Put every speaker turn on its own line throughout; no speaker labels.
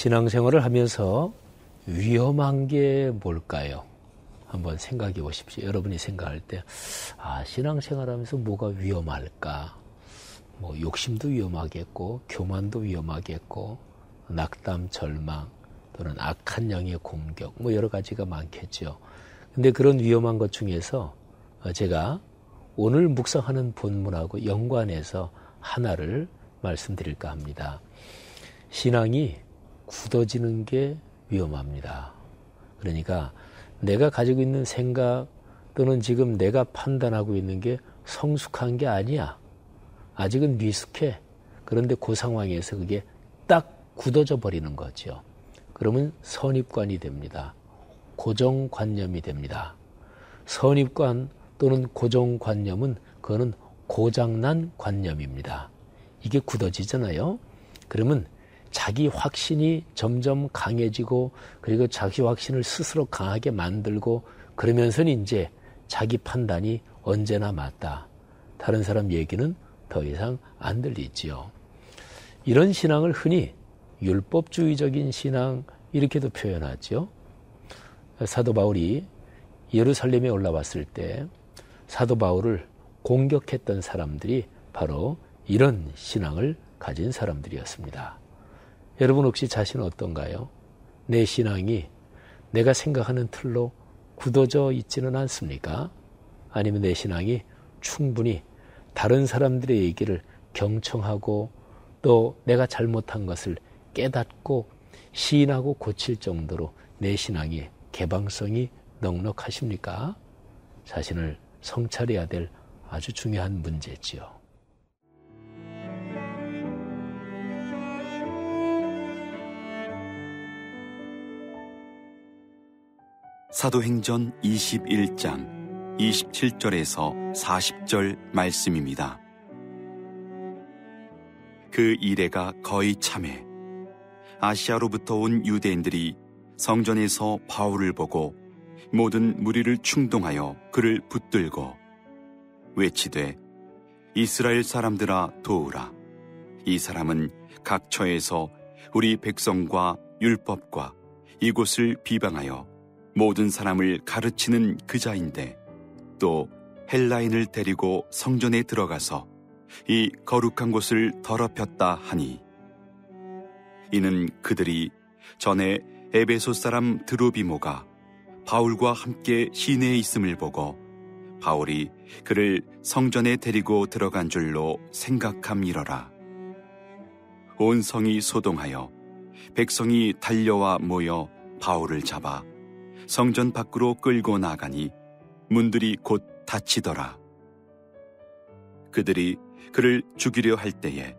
신앙생활을 하면서 위험한 게 뭘까요? 한번 생각해 보십시오. 여러분이 생각할 때, 아, 신앙생활 하면서 뭐가 위험할까? 뭐, 욕심도 위험하겠고, 교만도 위험하겠고, 낙담, 절망, 또는 악한 영의 공격, 뭐 여러 가지가 많겠죠. 근데 그런 위험한 것 중에서 제가 오늘 묵상하는 본문하고 연관해서 하나를 말씀드릴까 합니다. 신앙이 굳어지는 게 위험합니다. 그러니까 내가 가지고 있는 생각 또는 지금 내가 판단하고 있는 게 성숙한 게 아니야. 아직은 미숙해. 그런데 그 상황에서 그게 딱 굳어져 버리는 거죠. 그러면 선입관이 됩니다. 고정관념이 됩니다. 선입관 또는 고정관념은 그거는 고장난 관념입니다. 이게 굳어지잖아요. 그러면 자기 확신이 점점 강해지고 그리고 자기 확신을 스스로 강하게 만들고 그러면서는 이제 자기 판단이 언제나 맞다. 다른 사람 얘기는 더 이상 안 들리지요. 이런 신앙을 흔히 율법주의적인 신앙 이렇게도 표현하죠. 사도 바울이 예루살렘에 올라왔을 때 사도 바울을 공격했던 사람들이 바로 이런 신앙을 가진 사람들이었습니다. 여러분 혹시 자신은 어떤가요? 내 신앙이 내가 생각하는 틀로 굳어져 있지는 않습니까? 아니면 내 신앙이 충분히 다른 사람들의 얘기를 경청하고 또 내가 잘못한 것을 깨닫고 시인하고 고칠 정도로 내 신앙이 개방성이 넉넉하십니까? 자신을 성찰해야 될 아주 중요한 문제지요.
사도행전 21장 27절에서 40절 말씀입니다. 그 이래가 거의 참해 아시아로부터 온 유대인들이 성전에서 바울을 보고 모든 무리를 충동하여 그를 붙들고 외치되 이스라엘 사람들아 도우라 이 사람은 각처에서 우리 백성과 율법과 이곳을 비방하여 모든 사람을 가르치는 그자인데 또 헬라인을 데리고 성전에 들어가서 이 거룩한 곳을 더럽혔다 하니 이는 그들이 전에 에베소 사람 드로비모가 바울과 함께 시내에 있음을 보고 바울이 그를 성전에 데리고 들어간 줄로 생각함이러라. 온 성이 소동하여 백성이 달려와 모여 바울을 잡아 성전 밖으로 끌고 나가니 문들이 곧 닫히더라. 그들이 그를 죽이려 할 때에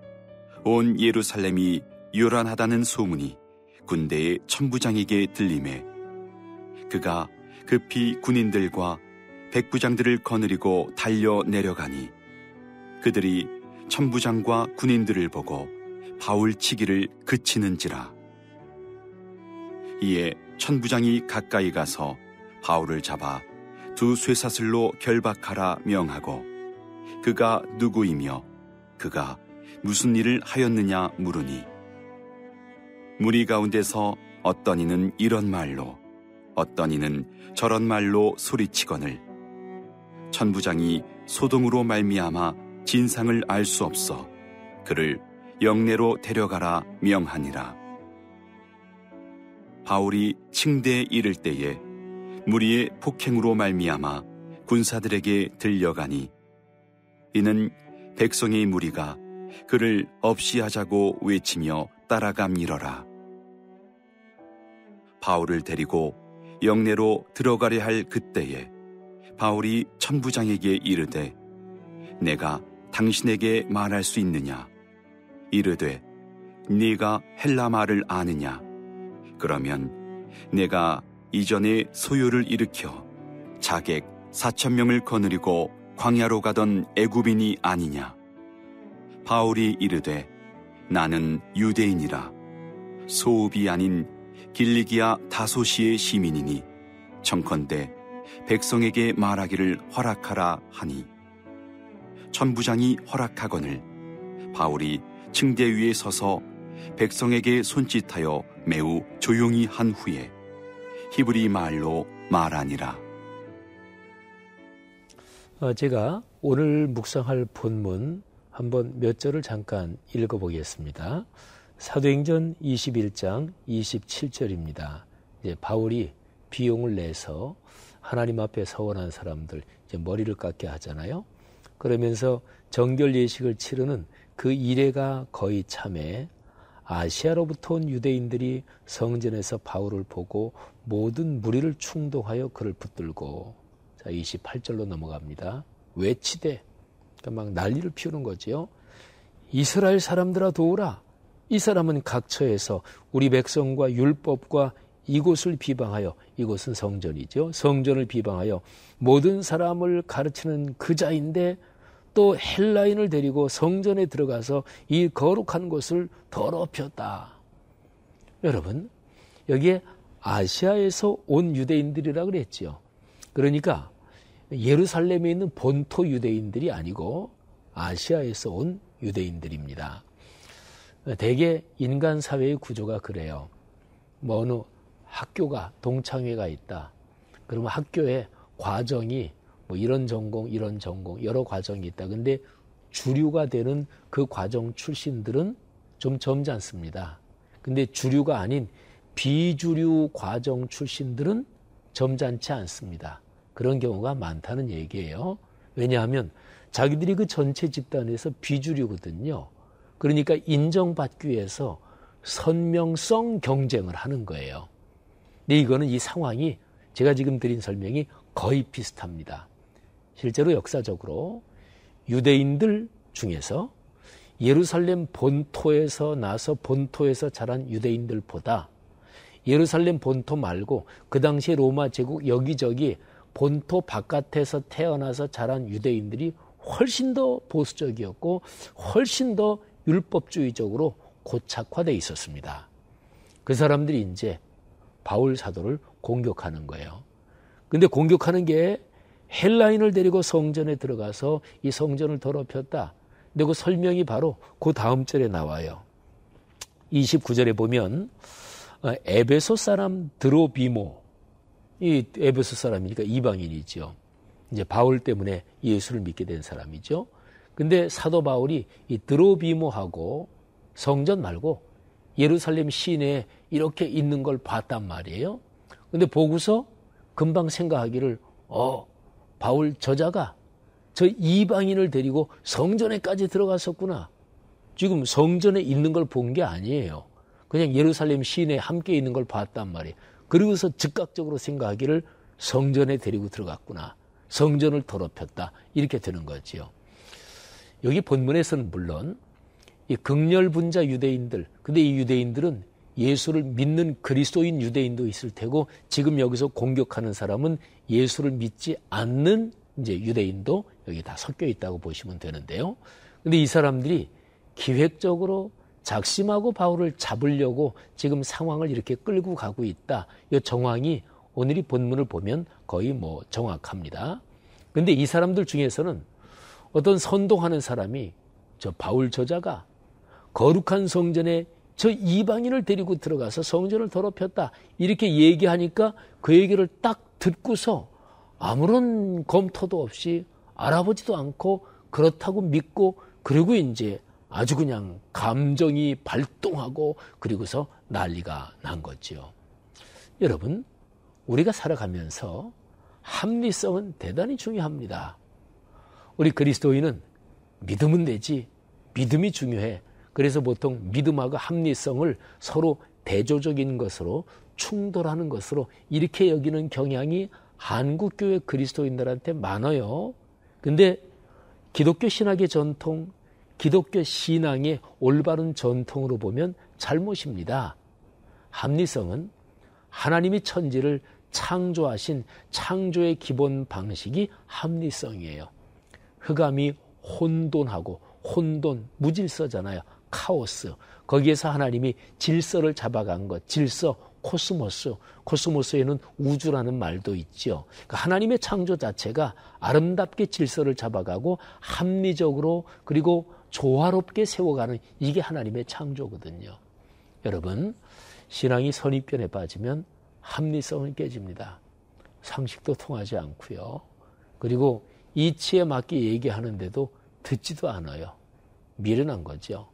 온 예루살렘이 요란하다는 소문이 군대의 천부장에게 들림에 그가 급히 군인들과 백부장들을 거느리고 달려 내려가니 그들이 천부장과 군인들을 보고 바울 치기를 그치는지라 이에 천부장이 가까이 가서 바울을 잡아 두 쇠사슬로 결박하라 명하고 그가 누구이며 그가 무슨 일을 하였느냐 물으니 무리 가운데서 어떤 이는 이런 말로 어떤 이는 저런 말로 소리치거늘. 천부장이 소동으로 말미암아 진상을 알 수 없어 그를 영내로 데려가라 명하니라 바울이 층대에 이를 때에 무리의 폭행으로 말미암아 군사들에게 들려가니 이는 백성의 무리가 그를 없이 하자고 외치며 따라감이러라. 바울을 데리고 영내로 들어가려 할 그때에 바울이 천부장에게 이르되 내가 당신에게 말할 수 있느냐 이르되 네가 헬라 말을 아느냐 그러면 내가 이전에 소요를 일으켜 자객 사천 명을 거느리고 광야로 가던 애굽인이 아니냐? 바울이 이르되 나는 유대인이라. 소읍이 아닌 길리기아 다소시의 시민이니 청컨대 백성에게 말하기를 허락하라 하니. 천부장이 허락하거늘 바울이 층대 위에 서서 백성에게 손짓하여 매우 조용히 한 후에 히브리 말로 말하니라.
어, 제가 오늘 묵상할 본문 한번 몇 절을 잠깐 읽어보겠습니다. 사도행전 21장 27절입니다. 이제 바울이 비용을 내서 하나님 앞에 서원한 사람들 이제 머리를 깎게 하잖아요. 그러면서 정결 예식을 치르는 그 이래가 거의 참에 아시아로부터 온 유대인들이 성전에서 바울을 보고 모든 무리를 충동하여 그를 붙들고 자 28절로 넘어갑니다. 외치되 그러니까 막 난리를 피우는 거지요. 이스라엘 사람들아 도우라. 이 사람은 각처에서 우리 백성과 율법과 이곳을 비방하여 이곳은 성전이죠. 성전을 비방하여 모든 사람을 가르치는 그 자인데 또 헬라인을 데리고 성전에 들어가서 이 거룩한 곳을 더럽혔다. 여러분, 여기에 아시아에서 온 유대인들이라 그랬지요. 그러니까 예루살렘에 있는 본토 유대인들이 아니고 아시아에서 온 유대인들입니다. 대개 인간 사회의 구조가 그래요. 뭐 어느 학교가 동창회가 있다. 그러면 학교에 과정이 뭐 이런 전공, 이런 전공, 여러 과정이 있다. 근데 주류가 되는 그 과정 출신들은 좀 점잖습니다. 근데 주류가 아닌 비주류 과정 출신들은 점잖지 않습니다. 그런 경우가 많다는 얘기예요. 왜냐하면 자기들이 그 전체 집단에서 비주류거든요. 그러니까 인정받기 위해서 선명성 경쟁을 하는 거예요. 근데 이거는 이 상황이 제가 지금 드린 설명이 거의 비슷합니다. 실제로 역사적으로 유대인들 중에서 예루살렘 본토에서 나서 본토에서 자란 유대인들보다 예루살렘 본토 말고 그 당시 로마 제국 여기저기 본토 바깥에서 태어나서 자란 유대인들이 훨씬 더 보수적이었고 훨씬 더 율법주의적으로 고착화되어 있었습니다. 그 사람들이 이제 바울 사도를 공격하는 거예요. 근데 공격하는 게 헬라인을 데리고 성전에 들어가서 이 성전을 더럽혔다. 근데 그 설명이 바로 그 다음 절에 나와요. 29절에 보면 어, 에베소 사람 드로비모 이 에베소 사람이니까 이방인이죠. 이제 바울 때문에 예수를 믿게 된 사람이죠. 근데 사도 바울이 이 드로비모하고 성전 말고 예루살렘 시내에 이렇게 있는 걸 봤단 말이에요. 근데 보고서 금방 생각하기를 어 바울 저자가 저 이방인을 데리고 성전에까지 들어갔었구나. 지금 성전에 있는 걸 본 게 아니에요. 그냥 예루살렘 시내에 함께 있는 걸 봤단 말이에요. 그러고서 즉각적으로 생각하기를 성전에 데리고 들어갔구나. 성전을 더럽혔다. 이렇게 되는 거지요. 여기 본문에서는 물론 이 극렬 분자 유대인들, 근데 이 유대인들은 예수를 믿는 그리스도인 유대인도 있을 테고 지금 여기서 공격하는 사람은 예수를 믿지 않는 이제 유대인도 여기 다 섞여 있다고 보시면 되는데요. 근데 이 사람들이 기획적으로 작심하고 바울을 잡으려고 지금 상황을 이렇게 끌고 가고 있다. 이 정황이 오늘이 본문을 보면 거의 뭐 정확합니다. 근데 이 사람들 중에서는 어떤 선동하는 사람이 저 바울 저자가 거룩한 성전에 저 이방인을 데리고 들어가서 성전을 더럽혔다. 이렇게 얘기하니까 그 얘기를 딱 듣고서 아무런 검토도 없이 알아보지도 않고 그렇다고 믿고 그리고 이제 아주 그냥 감정이 발동하고 그리고서 난리가 난 거지요. 여러분, 우리가 살아가면서 합리성은 대단히 중요합니다. 우리 그리스도인은 믿음은 되지 믿음이 중요해. 그래서 보통 믿음하고 합리성을 서로 대조적인 것으로 충돌하는 것으로 이렇게 여기는 경향이 한국 교회 그리스도인들한테 많아요. 근데 기독교 신학의 전통, 기독교 신앙의 올바른 전통으로 보면 잘못입니다. 합리성은 하나님이 천지를 창조하신 창조의 기본 방식이 합리성이에요. 흑암이 혼돈하고 혼돈, 무질서잖아요. 카오스. 거기에서 하나님이 질서를 잡아간 것, 질서, 코스모스. 코스모스에는 우주라는 말도 있죠. 그러니까 하나님의 창조 자체가 아름답게 질서를 잡아가고 합리적으로 그리고 조화롭게 세워가는 이게 하나님의 창조거든요. 여러분, 신앙이 선입견에 빠지면 합리성은 깨집니다. 상식도 통하지 않고요. 그리고 이치에 맞게 얘기하는데도 듣지도 않아요. 미련한 거죠.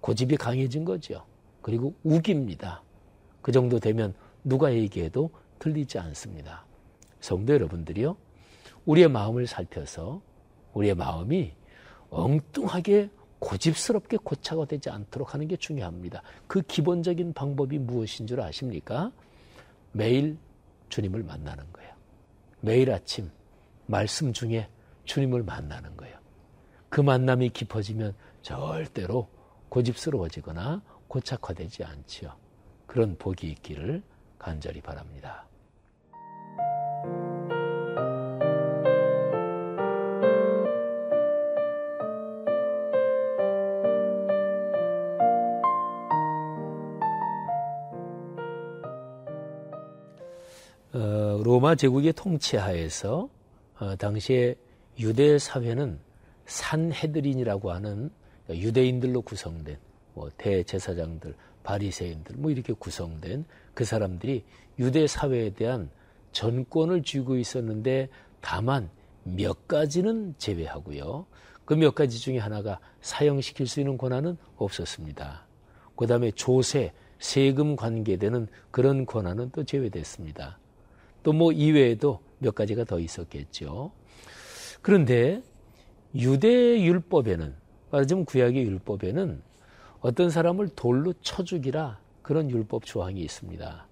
고집이 강해진 거죠. 그리고 우깁니다. 그 정도 되면 누가 얘기해도 들리지 않습니다. 성도 여러분들이요. 우리의 마음을 살펴서 우리의 마음이 엉뚱하게 고집스럽게 고차가 되지 않도록 하는 게 중요합니다. 그 기본적인 방법이 무엇인 줄 아십니까? 매일 주님을 만나는 거예요. 매일 아침 말씀 중에 주님을 만나는 거예요. 그 만남이 깊어지면 절대로 고집스러워지거나 고착화되지 않지요. 그런 복이 있기를 간절히 바랍니다. 어, 로마 제국의 통치하에서 어, 당시에 유대 사회는 산헤드린이라고 하는 유대인들로 구성된 뭐 대제사장들, 바리새인들 뭐 이렇게 구성된 그 사람들이 유대 사회에 대한 전권을 쥐고 있었는데 다만 몇 가지는 제외하고요. 그 몇 가지 중에 하나가 사형시킬 수 있는 권한은 없었습니다. 그 다음에 조세, 세금 관계되는 그런 권한은 또 제외됐습니다. 또 뭐 이외에도 몇 가지가 더 있었겠죠. 그런데 유대 율법에는 말하자면 구약의 율법에는 어떤 사람을 돌로 쳐 죽이라 그런 율법 조항이 있습니다.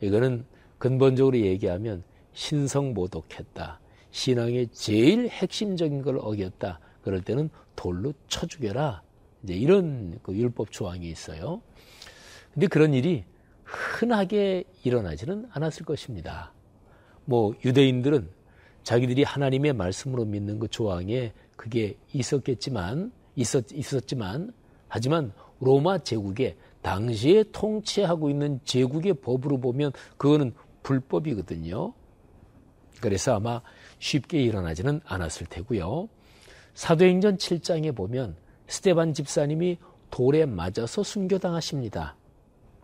이거는 근본적으로 얘기하면 신성 모독했다. 신앙의 제일 핵심적인 걸 어겼다. 그럴 때는 돌로 쳐 죽여라. 이제 이런 그 율법 조항이 있어요. 근데 그런 일이 흔하게 일어나지는 않았을 것입니다. 뭐 유대인들은 자기들이 하나님의 말씀으로 믿는 그 조항에 그게 있었겠지만 있었 있었지만 하지만 로마 제국에 당시에 통치하고 있는 제국의 법으로 보면 그거는 불법이거든요. 그래서 아마 쉽게 일어나지는 않았을 테고요. 사도행전 7장에 보면 스테반 집사님이 돌에 맞아서 순교당하십니다.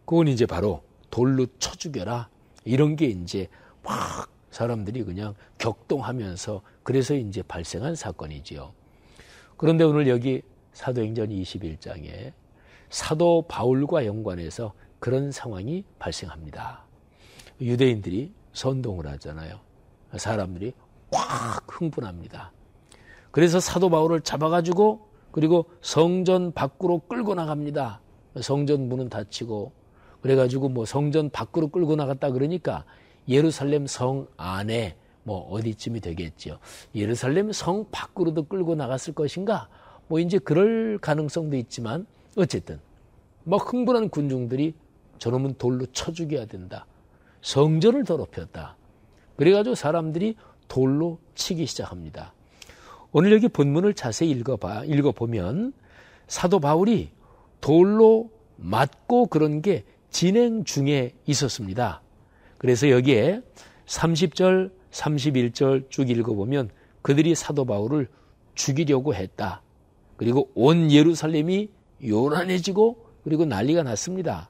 그건 이제 바로 돌로 쳐 죽여라. 이런 게 이제 막 사람들이 그냥 격동하면서 그래서 이제 발생한 사건이지요. 그런데 오늘 여기 사도행전 21장에 사도 바울과 연관해서 그런 상황이 발생합니다. 유대인들이 선동을 하잖아요. 사람들이 꽉 흥분합니다. 그래서 사도 바울을 잡아가지고 그리고 성전 밖으로 끌고 나갑니다. 성전 문은 닫히고 그래가지고 뭐 성전 밖으로 끌고 나갔다 그러니까 예루살렘 성 안에 뭐 어디쯤이 되겠죠. 예루살렘 성 밖으로도 끌고 나갔을 것인가? 뭐 이제 그럴 가능성도 있지만 어쨌든 막 흥분한 군중들이 저놈은 돌로 쳐 죽여야 된다. 성전을 더럽혔다. 그래가지고 사람들이 돌로 치기 시작합니다. 오늘 여기 본문을 자세히 읽어봐, 읽어보면 사도 바울이 돌로 맞고 그런 게 진행 중에 있었습니다. 그래서 여기에 30절, 31절 쭉 읽어보면 그들이 사도 바울을 죽이려고 했다. 그리고 온 예루살렘이 요란해지고 그리고 난리가 났습니다.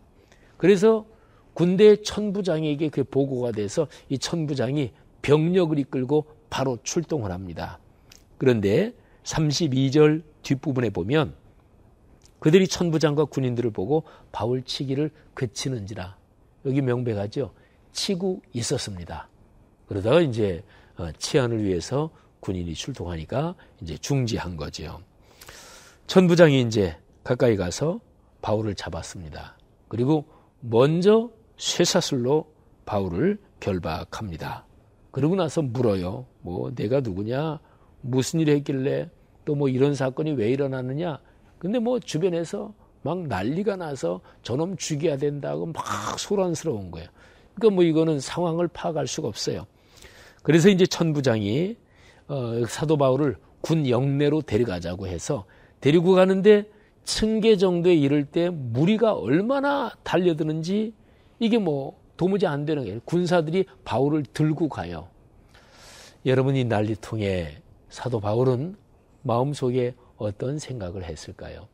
그래서 군대 천부장에게 그 보고가 돼서 이 천부장이 병력을 이끌고 바로 출동을 합니다. 그런데 32절 뒷부분에 보면 그들이 천부장과 군인들을 보고 바울 치기를 그치는지라 여기 명백하죠. 치고 있었습니다. 그러다가 이제 어, 치안을 위해서 군인이 출동하니까 이제 중지한 거죠. 천부장이 이제 가까이 가서 바울을 잡았습니다. 그리고 먼저 쇠사슬로 바울을 결박합니다. 그러고 나서 물어요. 뭐 내가 누구냐? 무슨 일을 했길래 또 뭐 이런 사건이 왜 일어났느냐? 근데 뭐 주변에서 막 난리가 나서 저놈 죽여야 된다고 막 소란스러운 거예요. 그러니까 뭐 이거는 상황을 파악할 수가 없어요. 그래서 이제 천부장이 어, 사도 바울을 군 영내로 데려가자고 해서 데리고 가는데 층계 정도에 이를 때 무리가 얼마나 달려드는지 이게 뭐 도무지 안 되는 거예요. 군사들이 바울을 들고 가요. 여러분 이 난리통에 사도 바울은 마음속에 어떤 생각을 했을까요?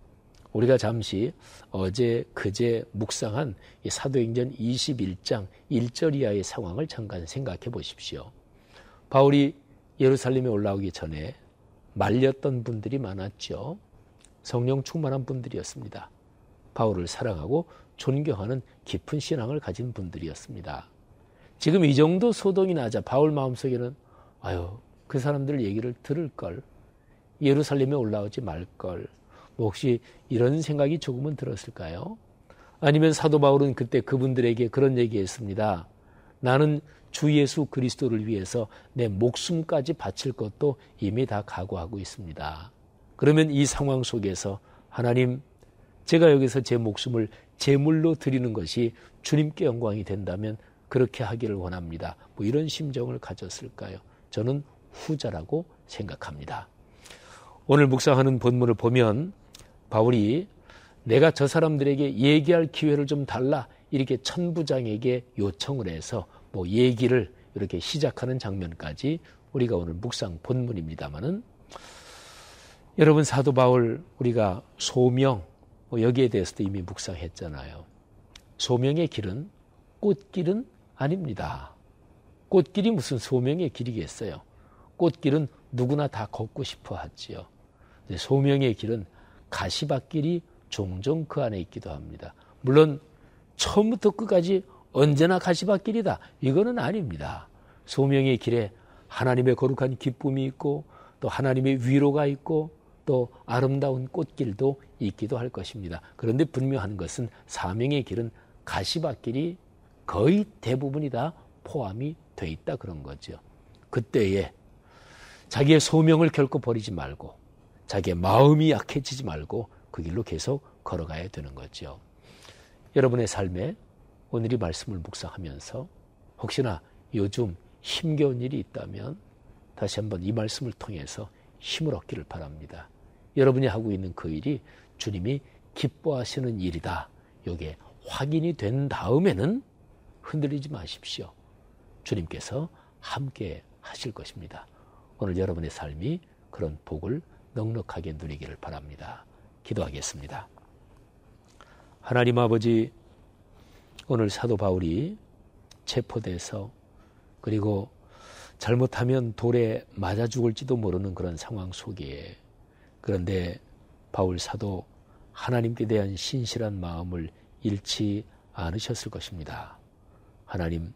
우리가 잠시 어제 그제 묵상한 이 사도행전 21장 1절 이하의 상황을 잠깐 생각해 보십시오. 바울이 예루살렘에 올라오기 전에 말렸던 분들이 많았죠. 성령 충만한 분들이었습니다. 바울을 사랑하고 존경하는 깊은 신앙을 가진 분들이었습니다. 지금 이 정도 소동이 나자 바울 마음속에는 아유 그 사람들 얘기를 들을 걸 예루살렘에 올라오지 말 걸. 뭐 혹시 이런 생각이 조금은 들었을까요? 아니면 사도 바울은 그때 그분들에게 그런 얘기했습니다. 나는 주 예수 그리스도를 위해서 내 목숨까지 바칠 것도 이미 다 각오하고 있습니다. 그러면 이 상황 속에서 하나님, 제가 여기서 제 목숨을 제물로 드리는 것이 주님께 영광이 된다면 그렇게 하기를 원합니다. 뭐 이런 심정을 가졌을까요? 저는 후자라고 생각합니다. 오늘 묵상하는 본문을 보면 바울이 내가 저 사람들에게 얘기할 기회를 좀 달라 이렇게 천부장에게 요청을 해서 뭐 얘기를 이렇게 시작하는 장면까지 우리가 오늘 묵상 본문입니다만은 여러분 사도 바울 우리가 소명 뭐 여기에 대해서도 이미 묵상했잖아요. 소명의 길은 꽃길은 아닙니다. 꽃길이 무슨 소명의 길이겠어요. 꽃길은 누구나 다 걷고 싶어 하지요. 소명의 길은 가시밭길이 종종 그 안에 있기도 합니다. 물론 처음부터 끝까지 언제나 가시밭길이다. 이거는 아닙니다. 소명의 길에 하나님의 거룩한 기쁨이 있고 또 하나님의 위로가 있고 또 아름다운 꽃길도 있기도 할 것입니다. 그런데 분명한 것은 사명의 길은 가시밭길이 거의 대부분이 다 포함이 돼 있다 그런 거죠. 그때에 자기의 소명을 결코 버리지 말고 자기의 마음이 약해지지 말고 그 길로 계속 걸어가야 되는 거죠. 여러분의 삶에 오늘 이 말씀을 묵상하면서 혹시나 요즘 힘겨운 일이 있다면 다시 한번 이 말씀을 통해서 힘을 얻기를 바랍니다. 여러분이 하고 있는 그 일이 주님이 기뻐하시는 일이다. 이게 확인이 된 다음에는 흔들리지 마십시오. 주님께서 함께 하실 것입니다. 오늘 여러분의 삶이 그런 복을 넉넉하게 누리기를 바랍니다. 기도하겠습니다. 하나님 아버지, 오늘 사도 바울이 체포돼서 그리고 잘못하면 돌에 맞아 죽을지도 모르는 그런 상황 속에 그런데 바울 사도 하나님께 대한 신실한 마음을 잃지 않으셨을 것입니다. 하나님,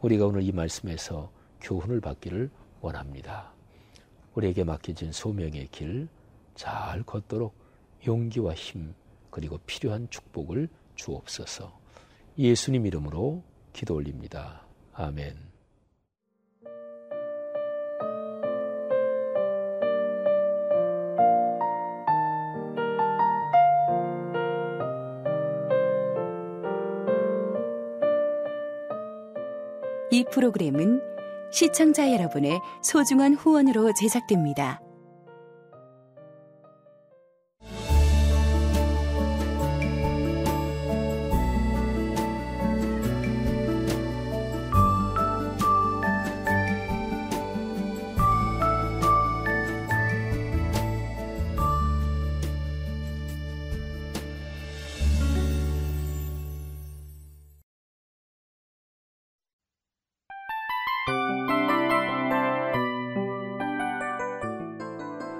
우리가 오늘 이 말씀에서 교훈을 받기를 원합니다. 우리에게 맡겨진 소명의 길 잘 걷도록 용기와 힘 그리고 필요한 축복을 주옵소서. 예수님 이름으로 기도 올립니다. 아멘.
이 프로그램은 시청자 여러분의 소중한 후원으로 제작됩니다.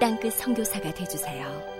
땅끝 성교사가 되주세요